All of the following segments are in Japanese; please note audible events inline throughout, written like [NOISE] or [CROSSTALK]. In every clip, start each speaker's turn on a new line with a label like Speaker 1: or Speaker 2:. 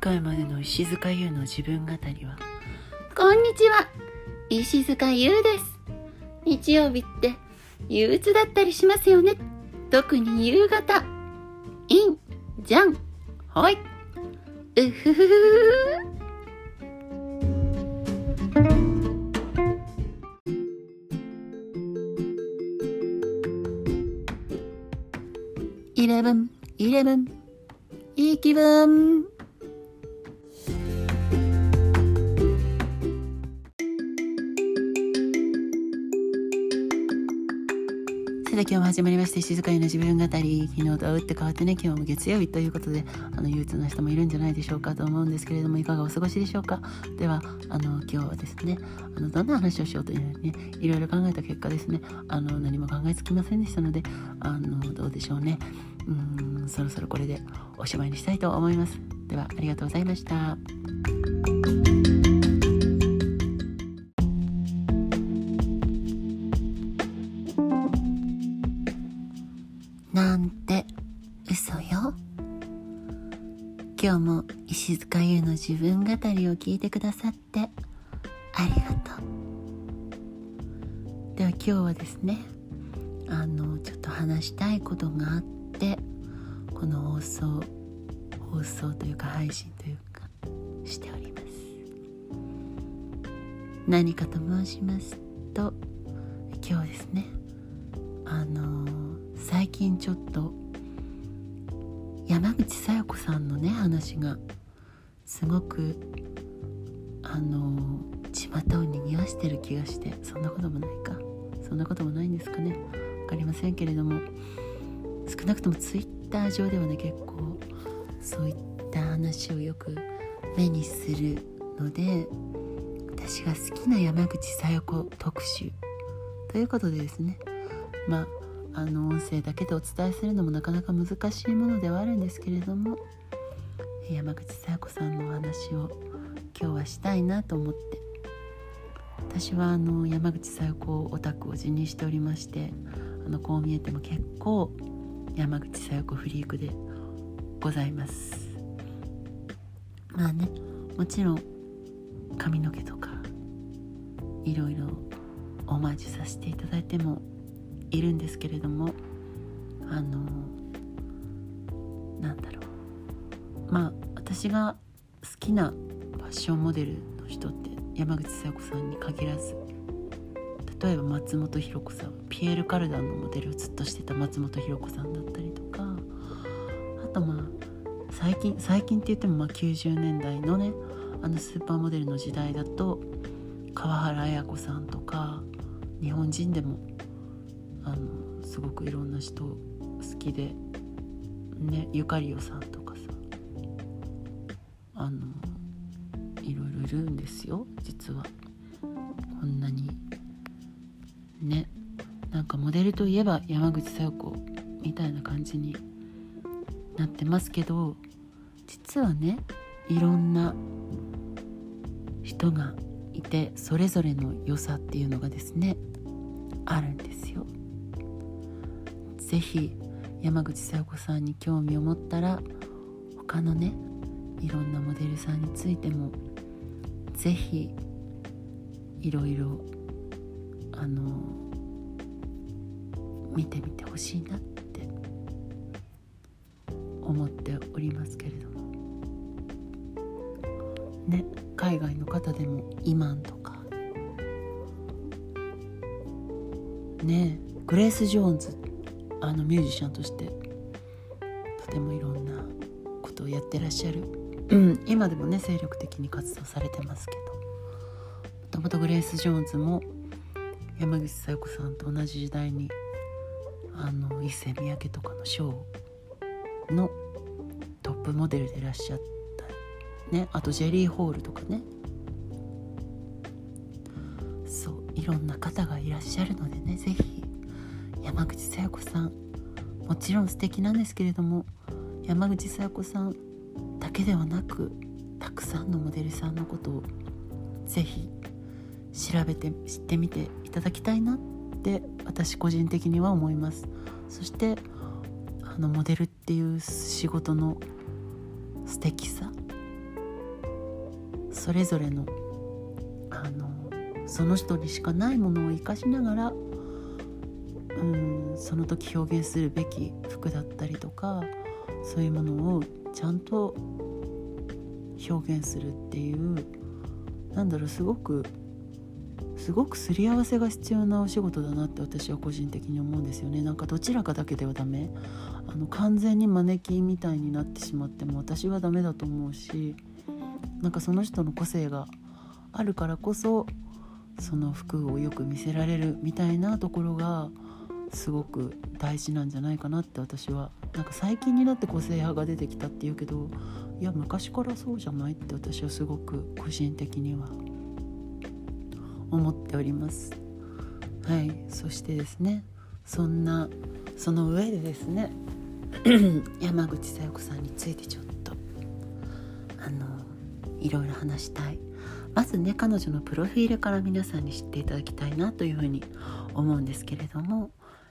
Speaker 1: 回までの石塚優の自分語りは？
Speaker 2: こんにちは。石塚優です。日曜日って憂鬱だったりしますよね。特に夕方。いんじゃんほい。うふふふ。イレブンイレブン。いい気分
Speaker 1: さて今日も始まりまして静かにの自分語り昨日とは打って変わってね今日も月曜日ということであの憂鬱な人もいるんじゃないでしょうかと思うんですけれどもいかがお過ごしでしょうか？ではあの今日はですねあのどんな話をしようというのにねいろいろ考えた結果ですねあの何も考えつきませんでしたのであのどうでしょうね。うんそろそろこれでおしまいにしたいと思います。ではありがとうございました。も石塚優の自分語りを聞いてくださってありがとう。では今日はですねあのちょっと話したいことがあってこの放送放送というか配信というかしております。何かと申しますと今日ですねあの最近ちょっと山口小夜子さんのね話がすごくあの巷を賑わしてる気がしてそんなこともないか。そんなこともないんですかね。分かりませんけれども少なくともツイッター上ではね結構そういった話をよく目にするので私が好きな山口小夜子特集。ということでですねまああの音声だけでお伝えするのもなかなか難しいものではあるんですけれども山口小夜子さんのお話を今日はしたいなと思って。私はあの山口小夜子オタクを辞任しておりましてあのこう見えても結構山口小夜子フリークでございます。まあねもちろん髪の毛とかいろいろオマージュさせていただいてもいるんですけれどもあのなんだろう。まあ私が好きなファッションモデルの人って山口小夜子さんに限らず例えば松本博子さんピエール・カルダンのモデルをずっとしてた松本博子さんだったりとかあとまあ最近最近って言ってもまあ90年代のねあのスーパーモデルの時代だと川原綾子さんとか日本人でもあのすごくいろんな人好きでねゆかりおさんるんですよ実は。こんなに。ね。なんかモデルといえば山口小夜子みたいな感じになってますけど実はねいろんな人がいてそれぞれの良さっていうのがですねあるんですよ。是非山口小夜子さんに興味を持ったら他のねいろんなモデルさんについても是非いろいろあの見てみてほしいなって思っておりますけれども。ね海外の方でもイマンとか。ねグレース・ジョーンズあのミュージシャンとしてとてもいろんなことをやってらっしゃる、うん、今でもね精力的に活動されてますけど。もともとグレース・ジョーンズも山口小夜子さんと同じ時代にあの伊勢三宅とかのショーのトップモデルでいらっしゃったね。あとジェリーホールとかね。そういろんな方がいらっしゃるのでね是非山口小夜子さん。もちろん素敵なんですけれども山口小夜子さんだけではなくたくさんのモデルさんのことを是非調べて知ってみていただきたいなって私個人的には思います。そしてあのモデルっていう仕事の素敵さそれぞれのあのその人にしかないものを生かしながらうんその時表現するべき服だったりとかそういうものをちゃんと表現するっていうなんだろうすごくすごくすり合わせが必要なお仕事だなって私は個人的に思うんですよね。なんかどちらかだけではダメ。あの完全にマネキンみたいになってしまっても私はダメだと思うしなんかその人の個性があるからこそその服をよく見せられるみたいなところがすごく大事なんじゃないかなって私はなんか最近になって個性派が出てきたっていうけどいや昔からそうじゃないって私はすごく個人的には思っております。はいそしてですねそんなその上でですね [CLEARS THROAT] 山口小夜子さんについてちょっとあのいろいろ話したい。まずね彼女のプロフィールから皆さんに知っていただきたいなというふうに思うんですけれども、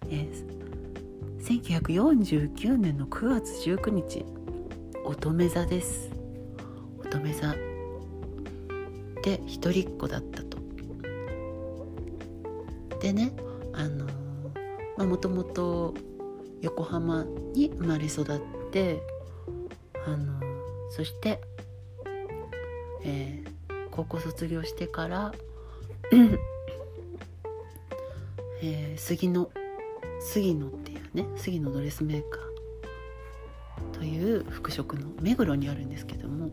Speaker 1: えー、1949年の9月19日乙女座です。乙女座。で一人っ子だったと。でねあのまあもともと横浜に生まれ育ってあのそして、えー、高校卒業してからえー、杉野杉野っていうね杉野ドレスメーカーという服飾の目黒にあるんですけども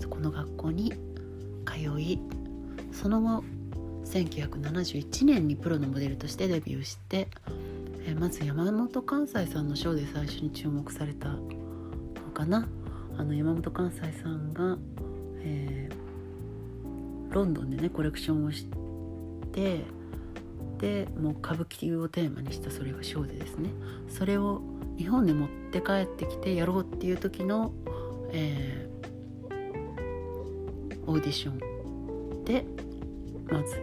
Speaker 1: そこの学校に通いその後1971年にプロのモデルとしてデビューして、え、まず山本関西さんのショーで最初に注目されたのかな。あの山本関西さんが、えー、ロンドンでねコレクションをしてでもう歌舞伎をテーマにしたそれがショーでですね。それを日本で持って帰ってきてやろうっていう時の、えー、オーディションでまず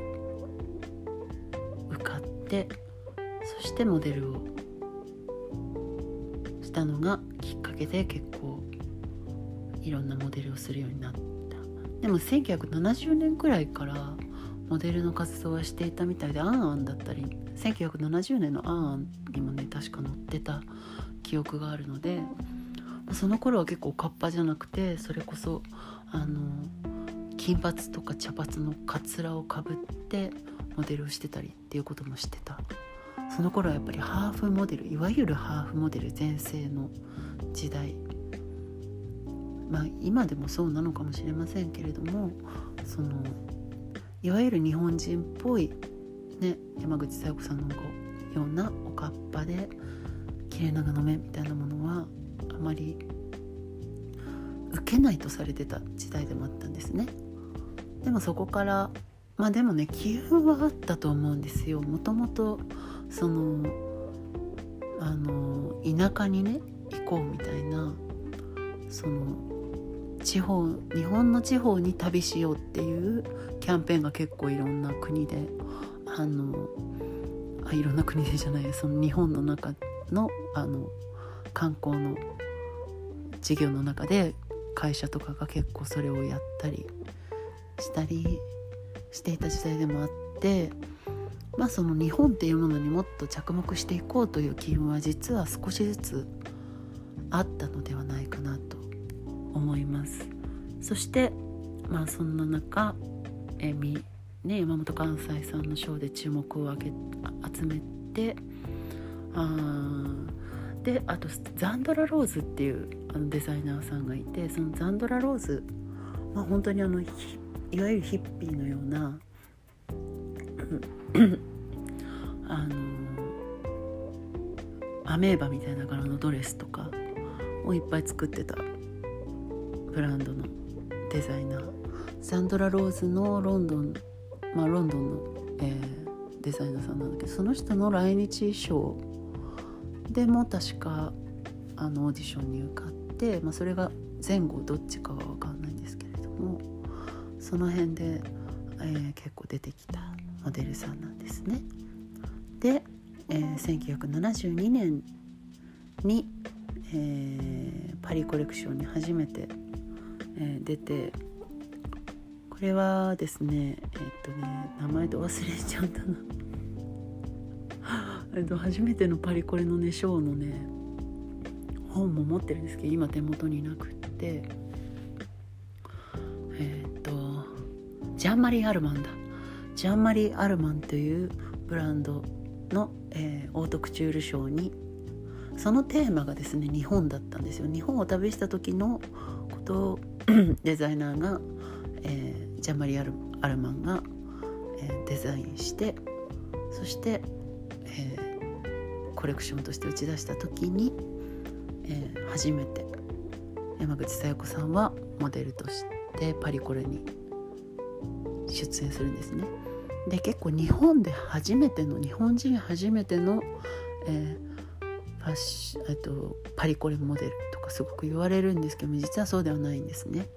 Speaker 1: 受かってそしてモデルをしたのがきっかけで結構いろんなモデルをするようになった。でも1970年くらいからモデルの活動はしていたみたいで「あんあん」だったり1970年の「あんあん」にもね確か載ってた記憶があるのでその頃は結構カッパじゃなくてそれこそあの金髪とか茶髪のかつらをかぶってモデルをしてたりっていうこともしてた。その頃はやっぱりハーフモデルいわゆるハーフモデル全盛の時代。まあ今でもそうなのかもしれませんけれどもそのいわゆる日本人っぽい、ね、山口小夜子さんのようなおかっぱで綺麗な斜めみたいなものはあまり受けないとされてた時代でもあったんですね。でもそこからまあでもね機運はあったと思うんですよ。もともとそのあの田舎にね行こうみたいなその地方日本の地方に旅しようっていうキャンペーンが結構いろんな国であのあいろんな国でじゃないその日本の中のあの観光の事業の中で会社とかが結構それをやったりしたりしていた時代でもあってまあその日本っていうものにもっと着目していこうという機運は実は少しずつあったのではないかなと思います。そしてまあそんな中えみ、ね、山本関西さんのショーで注目を集めてあであとザンドラ・ローズっていうあのデザイナーさんがいてそのザンドラ・ローズ、まあ、本当にあのいわゆるヒッピーのようなあのアメーバみたいな柄のドレスとかをいっぱい作ってたブランドのデザイナーサンドラ・ローズのロンドンまあロンドンの、えー、デザイナーさんなんだけどその人の来日ショーでも確かあのオーディションに受かって、まあ、それが前後どっちかは分かんないんですけれどもその辺で、えー、結構出てきたモデルさんなんですね。で、えー、1972年に、えー、パリコレクションに初めてえー、出てこれはですねえっとね名前と忘れちゃったな。[LAUGHS] えっと初めてのパリコレのねショーのね本も持ってるんですけど今手元になくって。えっとジャンマリー・アルマンだ。ジャンマリー・アルマンというブランドの、えー、オートクチュールショーにそのテーマがですね日本だったんですよ。日本を旅した時のことをデザイナーが、えー、ジャンマリ・アルアルマンが、えー、デザインしてそしてえー、コレクションとして打ち出した時に、えー、初めて山口小夜子さんはモデルとしてパリコレに出演するんですね。で結構日本で初めての日本人初めての、えー、ファッシえっと、パリコレモデルとすごく言われるんですけども実はそうではないんですね。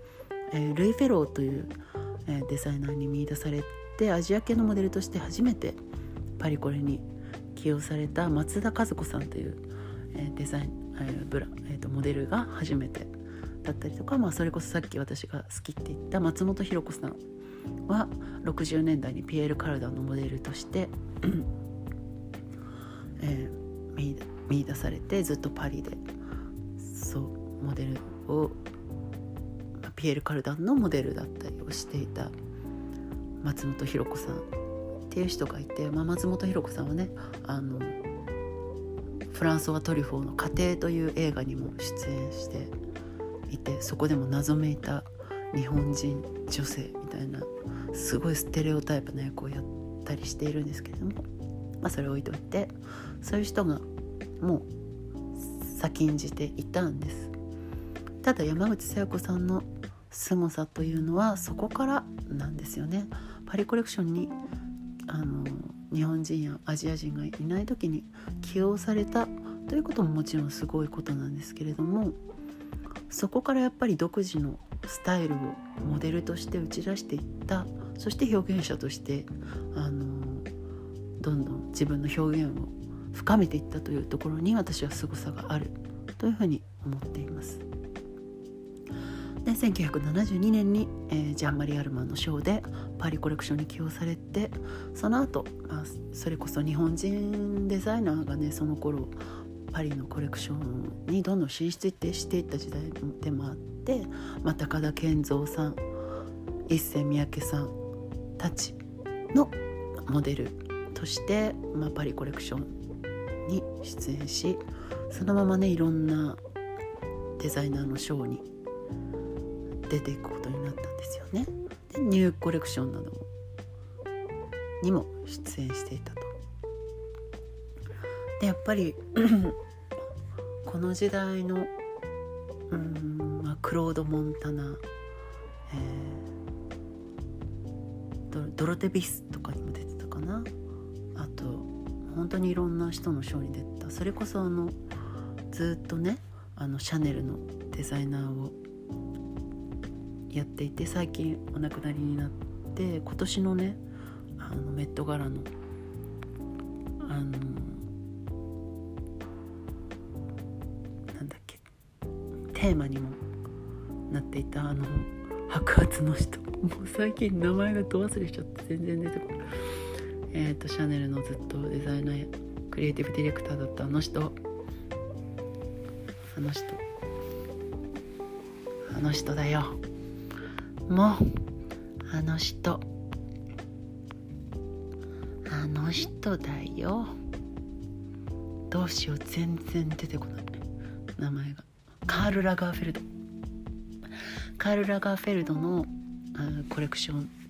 Speaker 1: えー、ルイ・フェローという、えー、デザイナーに見出されてアジア系のモデルとして初めてパリコレに起用された松田和子さんという、えー、デザイン、えーブラえーと、モデルが初めてだったりとか、まあ、それこそさっき私が好きって言った松本博子さんは60年代にピエール・カルダのモデルとして、えー、見見出されてずっとパリでそうモデルをピエール・カルダンのモデルだったりをしていた松本博子さんっていう人がいて、まあ、松本博子さんはねあのフランソワ・トリュフォーの「家庭」という映画にも出演していてそこでも謎めいた日本人女性みたいなすごいステレオタイプな役をやったりしているんですけれども、まあ、それを置いといてそういう人がもう先んじていたんです。ただ山口小夜子さんの凄さというのはそこからなんですよね。パリコレクションにあの日本人やアジア人がいない時に起用されたということももちろんすごいことなんですけれどもそこからやっぱり独自のスタイルをモデルとして打ち出していったそして表現者としてあのどんどん自分の表現を深めていったというところに私は凄さがあるというふうに思っています。で1972年に、えー、ジャンマリ・アルマンのショーでパリコレクションに起用されてその後、まあそれこそ日本人デザイナーがねその頃パリのコレクションにどんどん進出していった時代でもあって、まあ、高田健三さん一世三宅さんたちのモデルとして、まあ、パリコレクション出演しそのままねいろんなデザイナーのショーに出ていくことになったんですよね。でニューコレクションなどにも出演していたと。でやっぱり [CLEARS THROAT] この時代のうん、まあ、クロード・モンタナ、えー、ドロテビスとかにも出てたかなあと本当にいろんな人のショーに出た。それこそあのずっとねあのシャネルのデザイナーをやっていて最近お亡くなりになって今年のねあのメット柄のあのなんだっけテーマにもなっていたあの白髪の人。もう最近名前がど忘れしちゃって全然出てこない。えっ、ー、とシャネルのずっとデザイナークリエイティブディレクターだったあの人。あの人。あの人だよ。もうあの人。あの人だよ。どうしよう全然出てこない。名前が。カール・ラガーフェルド。カール・ラガーフェルドのコレクション。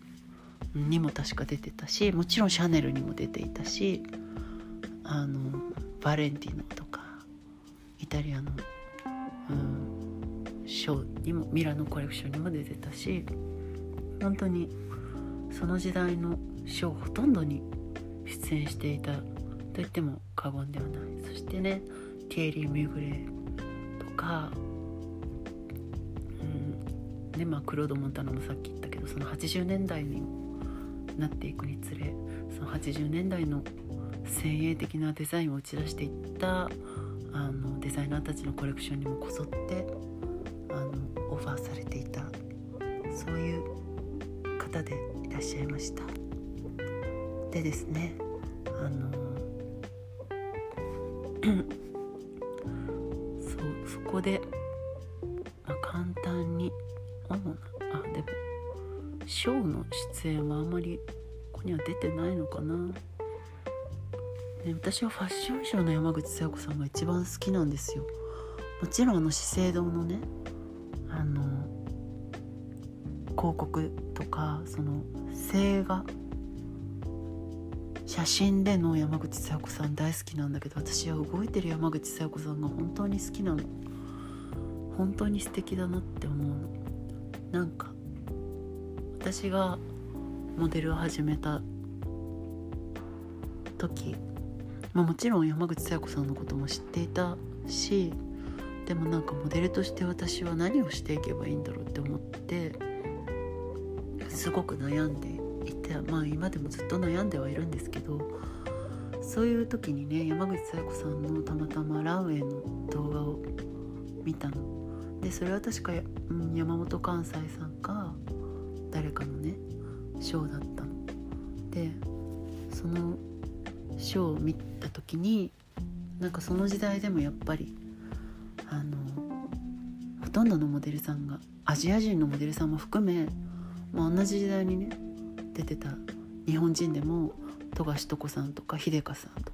Speaker 1: にも確か出てたしもちろんシャネルにも出ていたしあのバレンティノとかイタリアの、うん、ショーにもミラノコレクションにも出てたし本当にその時代のショーほとんどに出演していたと言っても過言ではない。そしてねティエリー・ミュグレーとか、うんでまあ、クロード・モンタナもさっき言ったけどその80年代になっていくにつれその80年代の先鋭的なデザインを打ち出していったあのデザイナーたちのコレクションにもこぞってあのオファーされていたそういう方でいらっしゃいました。でですねあの [CLEARS THROAT] そうそこで、まあ、簡単に主なショーの出演はあんまりここには出てないのかな、ね、私はファッションショーの山口小夜子さんが一番好きなんですよ。もちろんあの資生堂のねあの広告とかその映画写真での山口小夜子さん大好きなんだけど私は動いてる山口小夜子さんが本当に好きなの。本当に素敵だなって思うの。なんか私がモデルを始めた時、まあ、もちろん山口小夜子さんのことも知っていたしでもなんかモデルとして私は何をしていけばいいんだろうって思ってすごく悩んでいてまあ今でもずっと悩んではいるんですけどそういう時にね山口小夜子さんのたまたまランウェイの動画を見たの。でそれは確か、うん、山本関西さん誰かのねショーだったの。でそのショーを見た時になんかその時代でもやっぱりあのほとんどのモデルさんがアジア人のモデルさんも含め、まあ、同じ時代にね出てた日本人でも富樫と子さんとか秀香さんとか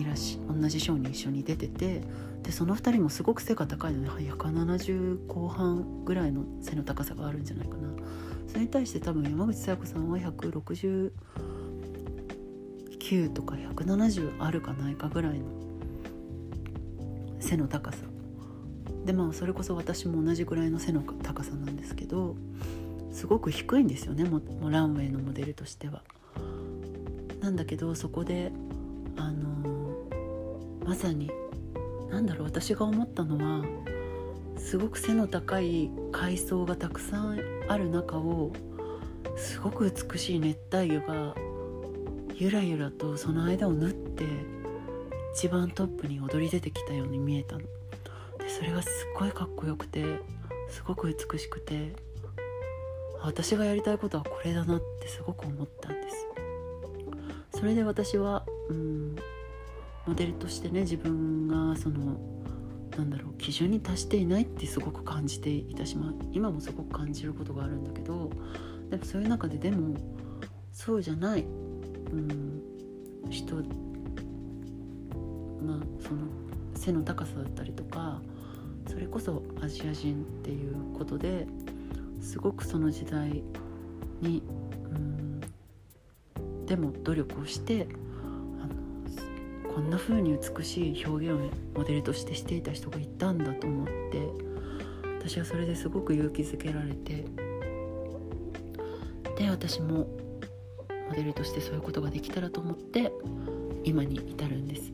Speaker 1: いらし同じショーに一緒に出ててでその2人もすごく背が高いので170後半ぐらいの背の高さがあるんじゃないかな。それに対して多分山口小夜子さんは169とか170あるかないかぐらいの背の高さ。でまあそれこそ私も同じぐらいの背の高さなんですけどすごく低いんですよね。ももランウェイのモデルとしては。なんだけどそこであの、まさに何だろう私が思ったのはすごく背の高い海藻がたくさんある中をすごく美しい熱帯魚がゆらゆらとその間を縫って一番トップに躍り出てきたように見えたの。でそれがすっごいかっこよくてすごく美しくて私がやりたいことはこれだなってすごく思ったんです。それで私は、うん、モデルとしてね自分がそのなんだろう基準に達していないってすごく感じていたしま今もすごく感じることがあるんだけどでもそういう中ででもそうじゃない、うん、人まあその背の高さだったりとかそれこそアジア人っていうことですごくその時代に、うん、でも努力をしてこんな風に美しい表現をモデルとしてしていた人がいたんだと思って私はそれですごく勇気づけられてで私もモデルとしてそういうことができたらと思って今に至るんです。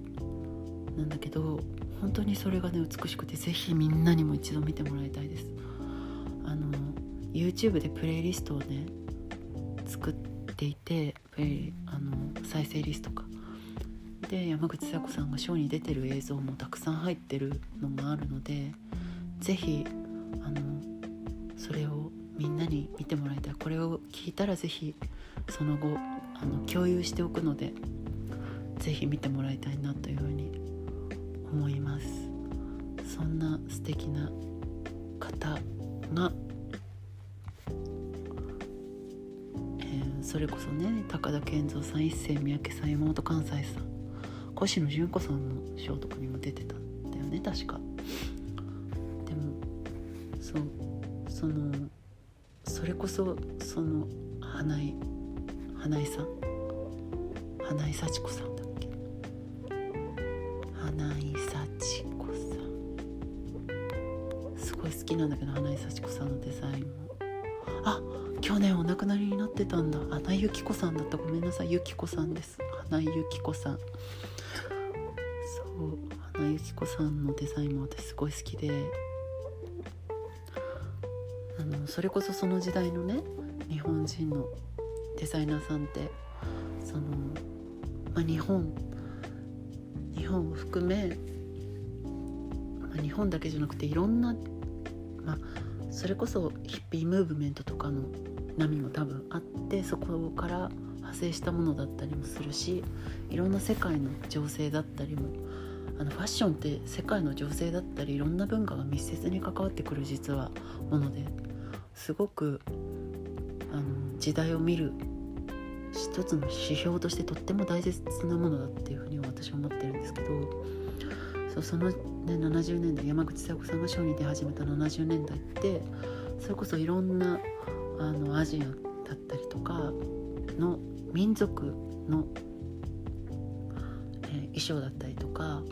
Speaker 1: なんだけど本当にそれがね美しくて是非みんなにも一度見てもらいたいです。あの YouTube でプレイリストをね作っていてあの再生リストか。で山口紗子さんがショーに出てる映像もたくさん入ってるのがあるので是非あのそれをみんなに見てもらいたい。これを聞いたら是非その後あの共有しておくので是非見てもらいたいなというふうに思います。そんな素敵な方がそれこそね高田健三さん一世三宅さん山本関西さん越野純子さんのショーとかにも出てたんだよね確か。でもそうそのそれこそその花井花井さん？花井幸子さんだっけ？花井幸子さん。すごい好きなんだけど花井幸子さんのデザインも。あ去年お亡くなりになってたんだ。花由紀子さんだった。ごめんなさい。由紀子さんです。花由紀子さん。そう花由紀子さんのデザインも私すごい好きで。あのそれこそその時代のね日本人のデザイナーさんってその、まあ、日本日本を含め、まあ、日本だけじゃなくていろんな、まあ、それこそヒッピームーブメントとかの波も多分あってそこから派生したものだったりもするしいろんな世界の情勢だったりもあのファッションって世界の情勢だったりいろんな文化が密接に関わってくる実はものですごくあの時代を見る一つの指標としてとっても大切なものだっていうふうに私は思ってるんですけどそうその、ね、70年代山口小夜子さんがショーに出始めた70年代ってそれこそいろんなあのアジアだったりとかの民族の、えー、衣装だったりとか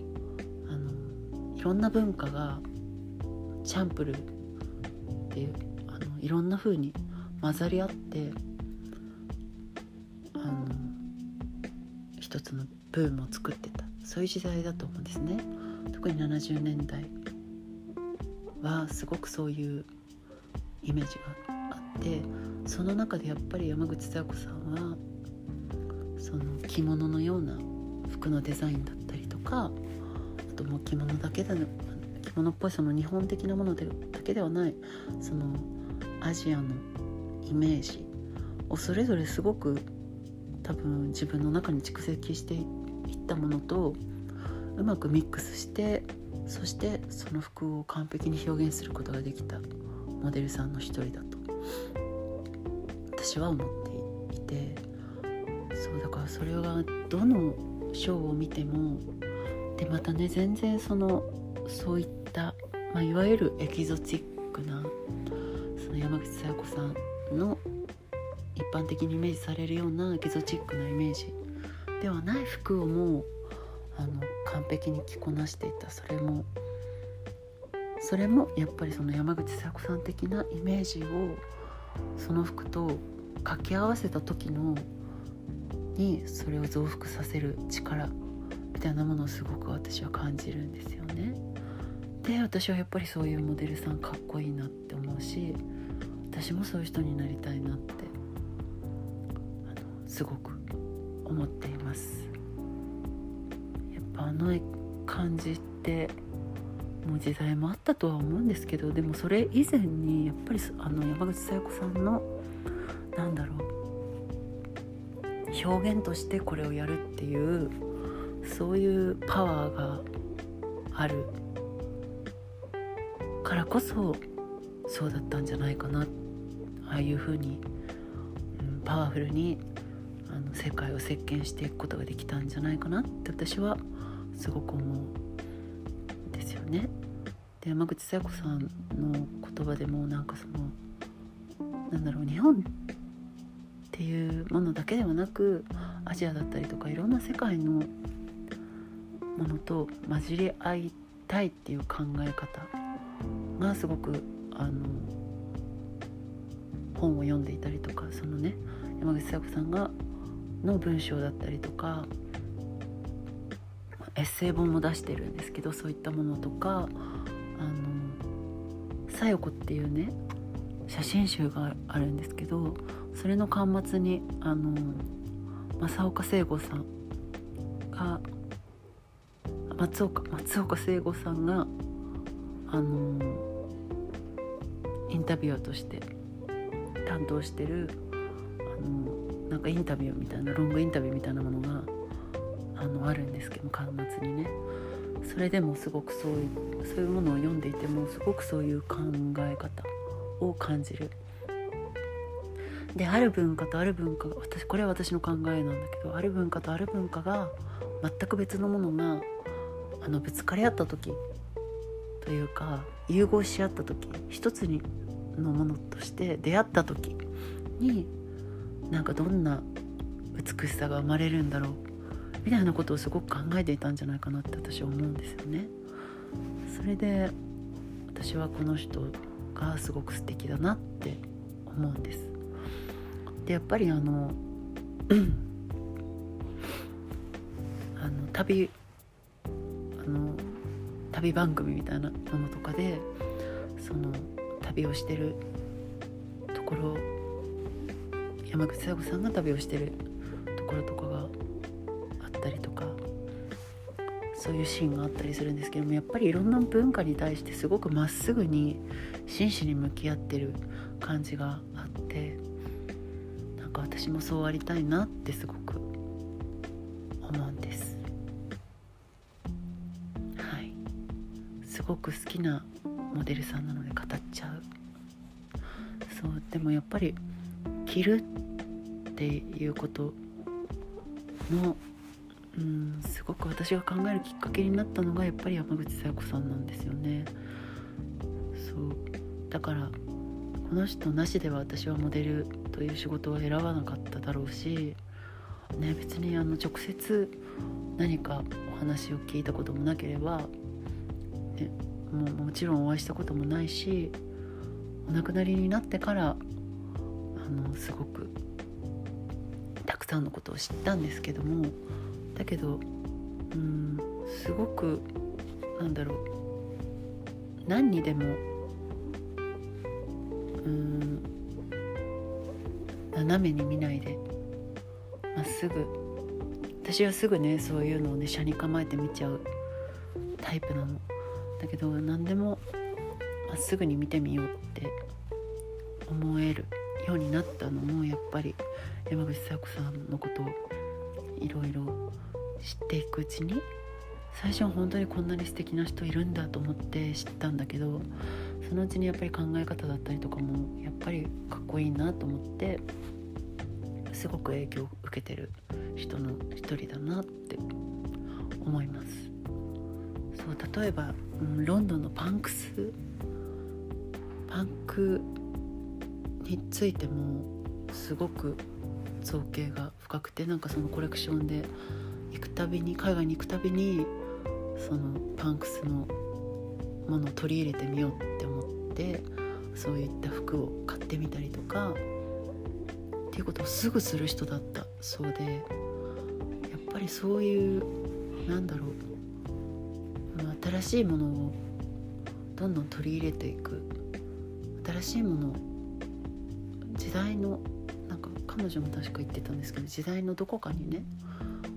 Speaker 1: いろんな文化がチャンプルっていうあのいろんな風に混ざり合ってあの一つのブームを作ってたそういう時代だと思うんですね。特に70年代はすごくそういうイメージがあってその中でやっぱり山口小夜子さんはその着物のような服のデザインだったりとかともう着物だけで着物っぽいその日本的なものでだけではないそのアジアのイメージ。をそれぞれすごく多分自分の中に蓄積していったものとうまくミックスしてそしてその服を完璧に表現することができたモデルさんの一人だと。私は思っていて。そうだからそれがどのショーを見てもでまたね全然そのそういった、まあ、いわゆるエキゾチックなその山口小夜子さんの一般的にイメージされるようなエキゾチックなイメージではない服をもうあの完璧に着こなしていた。それもそれもやっぱりその山口小夜子さん的なイメージをその服と掛け合わせた時のにそれを増幅させる力みたいなものをすごく私は感じるんですよね。で私はやっぱりそういうモデルさんかっこいいなって思うし私もそういう人になりたいなってあのすごく思っています。やっぱあの感じってもう時代もあったとは思うんですけどでもそれ以前にやっぱりあの山口小夜子さんのなんだろう表現としてこれをやるっていうそういうパワーがあるからこそそうだったんじゃないかなああいうふうに、うん、パワフルにあの世界を席巻していくことができたんじゃないかなって私はすごく思うんですよね。で山口小夜子さんの言葉でもなんかそのなんだろう日本っていうものだけではなくアジアだったりとかいろんな世界のものと混じり合いたいっていう考え方がすごくあの本を読んでいたりとかそのね山口小夜子さんがの文章だったりとかエッセイ本も出してるんですけどそういったものとかあの「さよこ」っていうね写真集があるんですけどそれの巻末にあの正岡聖吾さんが松岡松岡聖吾さんがあのインタビュアーとして担当してるあのなんかインタビューみたいなロングインタビューみたいなものがあのあるんですけど巻末にねそれでもすごくそういうそういうものを読んでいてもすごくそういう考え方を感じる。である文化とある文化私これは私の考えなんだけどある文化とある文化が全く別のものがあのぶつかり合った時というか融合し合った時一つにのものとして出会った時になんかどんな美しさが生まれるんだろうみたいなことをすごく考えていたんじゃないかなって私は思うんですよね。それで私はこの人がすごく素敵だなって思うんです。でやっぱりあの [CLEARS THROAT] あの旅あの旅番組みたいなものとかでその旅をしてるところ山口小夜子さんが旅をしてるところとかがあったりとかそういうシーンがあったりするんですけどもやっぱりいろんな文化に対してすごくまっすぐに真摯に向き合ってる感じがあってなんか私もそうありたいなってすごくすごく好きなモデルさんなので語っちゃう。そうでもやっぱり着るっていうことのうんすごく私が考えるきっかけになったのがやっぱり山口小夜子さんなんですよね。そうだからこの人なしでは私はモデルという仕事を選ばなかっただろうし、ね、別にあの直接何かお話を聞いたこともなければ、ね、もうもちろんお会いしたこともないしお亡くなりになってからあのすごくたくさんのことを知ったんですけどもだけどうんすごくなんだろう何にでもうん斜めに見ないでまっすぐ私はすぐねそういうのをね車に構えて見ちゃうタイプなの。だけど何でもまっすぐに見てみようって思えるようになったのもやっぱり山口小夜子さんのことをいろいろ知っていくうちに最初は本当にこんなに素敵な人いるんだと思って知ったんだけどそのうちにやっぱり考え方だったりとかもやっぱりかっこいいなと思ってすごく影響を受けてる人の一人だなって思います。そう例えば、うん、ロンドンのパンクスパンクについてもすごく造形が深くてなんかそのコレクションで行くたびに海外に行くたびにそのパンクスのものを取り入れてみようって思ってそういった服を買ってみたりとかっていうことをすぐする人だったそうでやっぱりそういうなんだろう新しいものをどんどん取り入れていく。新しいもの時代のなんか彼女も確か言ってたんですけど時代のどこかにね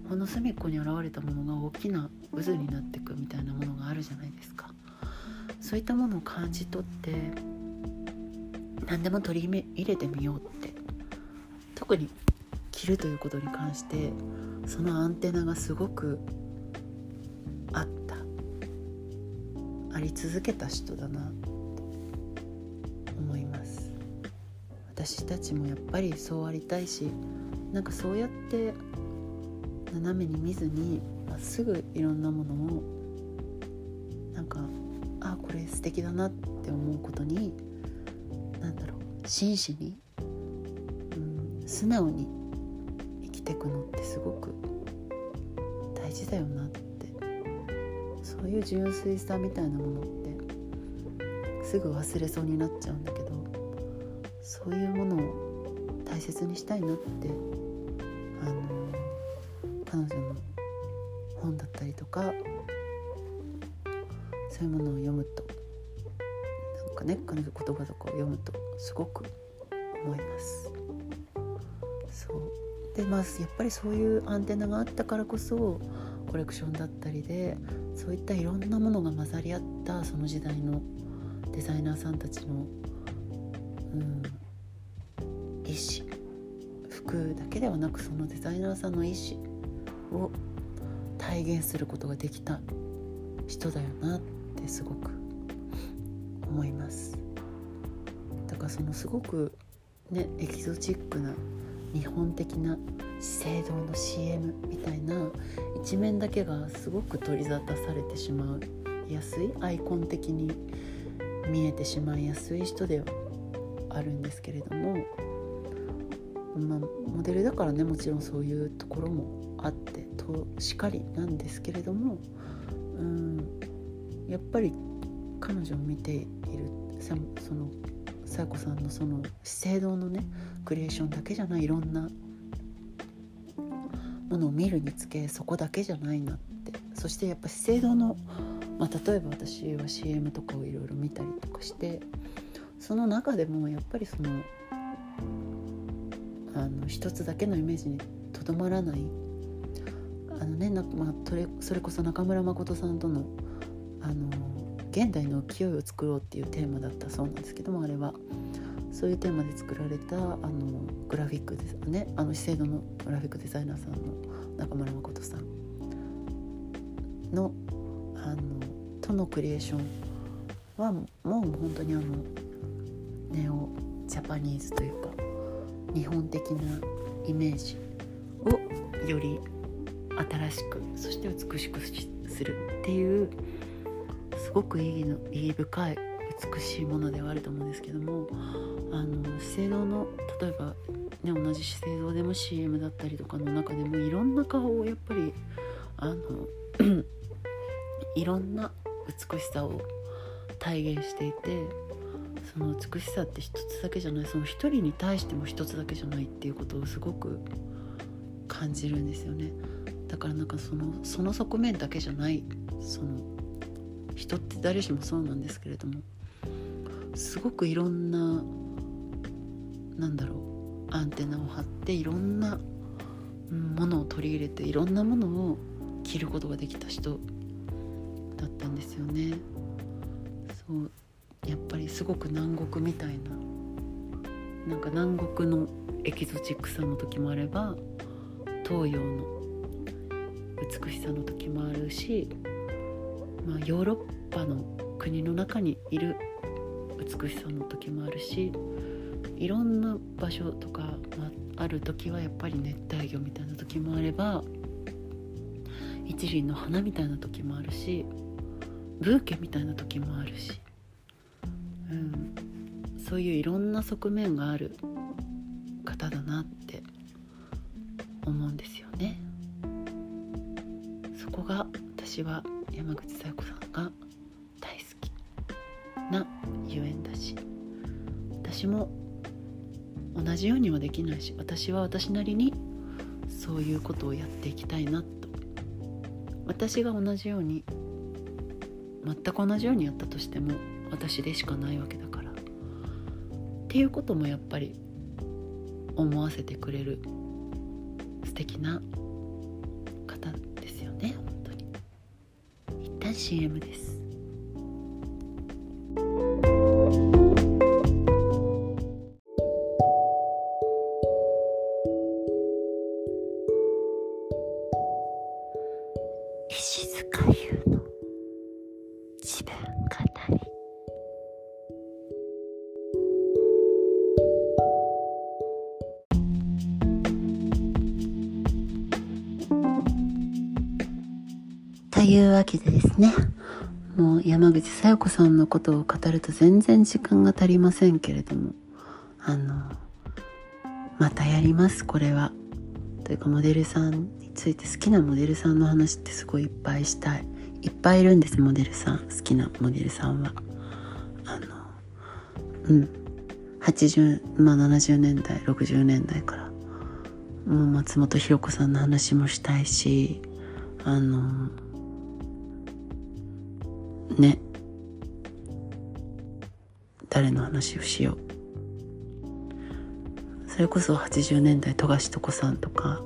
Speaker 1: ほんの隅っこに現れたものが大きな渦になっていくみたいなものがあるじゃないですか。そういったものを感じ取って何でも取り入れてみようって。特に着るということに関してそのアンテナがすごくあり続けた人だなって思います。私たちもやっぱりそうありたいしなんかそうやって斜めに見ずにまっすぐいろんなものをなんかあこれ素敵だなって思うことに何だろう真摯に、うん、素直に生きていくのってすごく大事だよなってそういう純粋さみたいなものってすぐ忘れそうになっちゃうんだけどそういうものを大切にしたいなってあの彼女の本だったりとかそういうものを読むとなんかね彼女言葉とかを読むとすごく思います。そう。でまあやっぱりそういうアンテナがあったからこそコレクションだったりでそういったいろんなものが混ざり合ったその時代のデザイナーさんたちの、うん、意思服だけではなくそのデザイナーさんの意思を体現することができた人だよなってすごく思います。だからそのすごくねエキゾチックな日本的な資生堂の CM みたいな一面だけがすごく取り沙汰されてしまいやすいアイコン的に見えてしまいやすい人ではあるんですけれども、まあ、モデルだからねもちろんそういうところもあってとしかりなんですけれどもうんやっぱり彼女を見ているそのさや子さんのその資生堂のねクリエーションだけじゃないいろんなものを見るにつけそこだけじゃないなって。そしてやっぱ資生堂の、まあ、例えば私は CM とかをいろいろ見たりとかしてその中でもやっぱりそのあの一つだけのイメージにとどまらない。あのねまあ、それこそ中村誠さんとのあの現代の勢いを作ろうっていうテーマだったそうなんですけどもあれは。そういうテーマで作られたあのグラフィックですね。あの資生堂のグラフィックデザイナーさんの中村誠さんのあのとのクリエーションはもう本当にあのネオジャパニーズというか日本的なイメージをより新しくそして美しくするっていうすごく意義の意義深い美しいものではあると思うんですけどもあの資生堂の例えば、ね、同じ資生堂でも CM だったりとかの中でもいろんな顔をやっぱりあの [CLEARS THROAT] いろんな美しさを体現していてその美しさって一つだけじゃないその一人に対しても一つだけじゃないっていうことをすごく感じるんですよね。だからなんかそのその側面だけじゃないその人って誰しもそうなんですけれどもすごくいろんななんだろうアンテナを張っていろんなものを取り入れていろんなものを着ることができた人だったんですよね。そうやっぱりすごく南国みたいななんか南国のエキゾチックさの時もあれば東洋の美しさの時もあるし、まあ、ヨーロッパの国の中にいる美しさの時もあるしいろんな場所とか、あ、る時はやっぱり熱帯魚みたいな時もあれば一輪の花みたいな時もあるしブーケみたいな時もあるし、うん、そういういろんな側面がある方だなって思うんですよね。そこが私は山口小夜子さんが大好きな私も同じようにはできないし私は私なりにそういうことをやっていきたいなと。私が同じように全く同じようにやったとしても私でしかないわけだから。っていうこともやっぱり思わせてくれる素敵な方ですよね本当に。一旦 CM です。小夜子さんのことを語ると全然時間が足りませんけれどもあのまたやりますこれは。というかモデルさんについて好きなモデルさんの話ってすごいいっぱいしたい。いっぱいいるんですモデルさん。好きなモデルさんは。あのうん。80まあ70年代60年代から。もう松本博子さんの話もしたいしあのね。誰の話をしよう。それこそ80年代富樫床さんとか。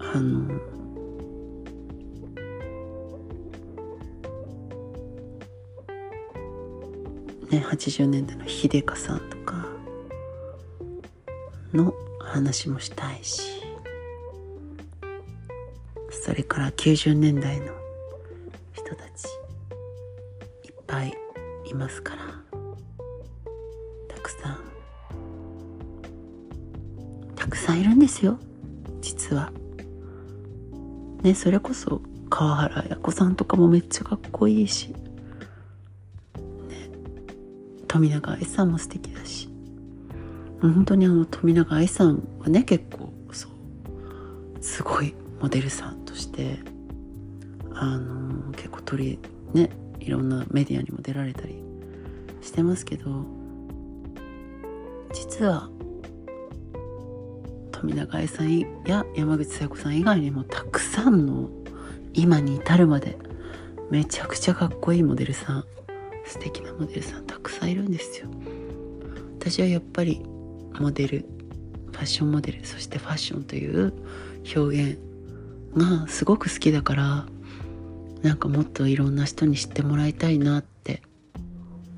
Speaker 1: あのね80年代の秀香さんとかの話もしたいし。それから90年代のいますから。たくさん。たくさんいるんですよ。実は。ねそれこそ川原綾子さんとかもめっちゃかっこいいし、ね、富永愛さんも素敵だし。本当にあの富永愛さんはね結構そう。すごいモデルさんとしてあの結構取りねいろんなメディアにも出られたりしてますけど実は富永愛さんや山口小夜子さん以外にもたくさんの今に至るまでめちゃくちゃかっこいいモデルさん素敵なモデルさんたくさんいるんですよ。私はやっぱりモデルファッションモデルそしてファッションという表現がすごく好きだからなんかもっといろんな人に知ってもらいたいなって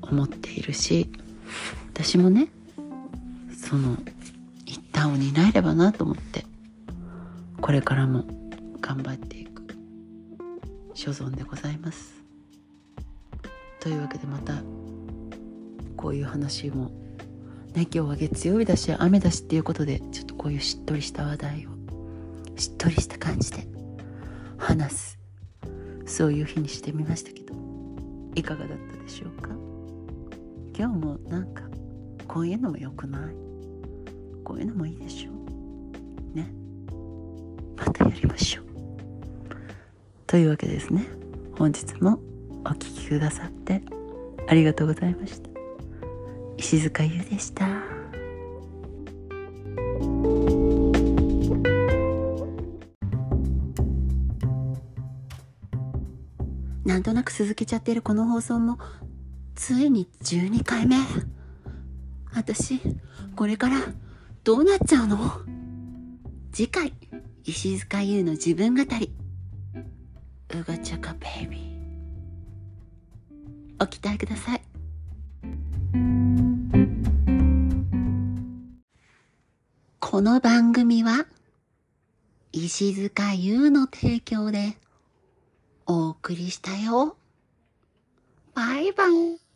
Speaker 1: 思っているし私もねその一端を担えればなと思ってこれからも頑張っていく所存でございます。というわけでまたこういう話もね今日は月曜日だし雨だしっていうことでちょっとこういうしっとりした話題をしっとりした感じで話すそういう日にしてみましたけどいかがだったでしょうか？今日もなんかこういうのも良くない？こういうのもいいでしょ？うね？またやりましょう。というわけですね。本日もお聴きくださってありがとうございました。石塚優でした。なんとなく続けちゃってるこの放送もついに12回目。私これからどうなっちゃうの？次回石塚優の自分語り。うがちゃかベイビー。お期待ください。この番組は石塚優の提供でお送りしたよ。バイバイ。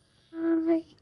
Speaker 1: Bye.